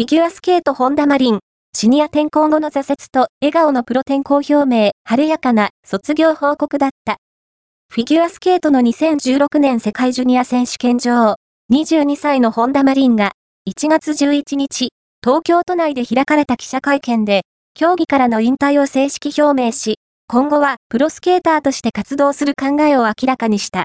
フィギュアスケートホンダマリン、シニア転校後の挫折と笑顔のプロ転校表明、晴れやかな卒業報告だった。フィギュアスケートの2016年世界ジュニア選手権女王、22歳のホンダマリンが、1月11日、東京都内で開かれた記者会見で、競技からの引退を正式表明し、今後はプロスケーターとして活動する考えを明らかにした。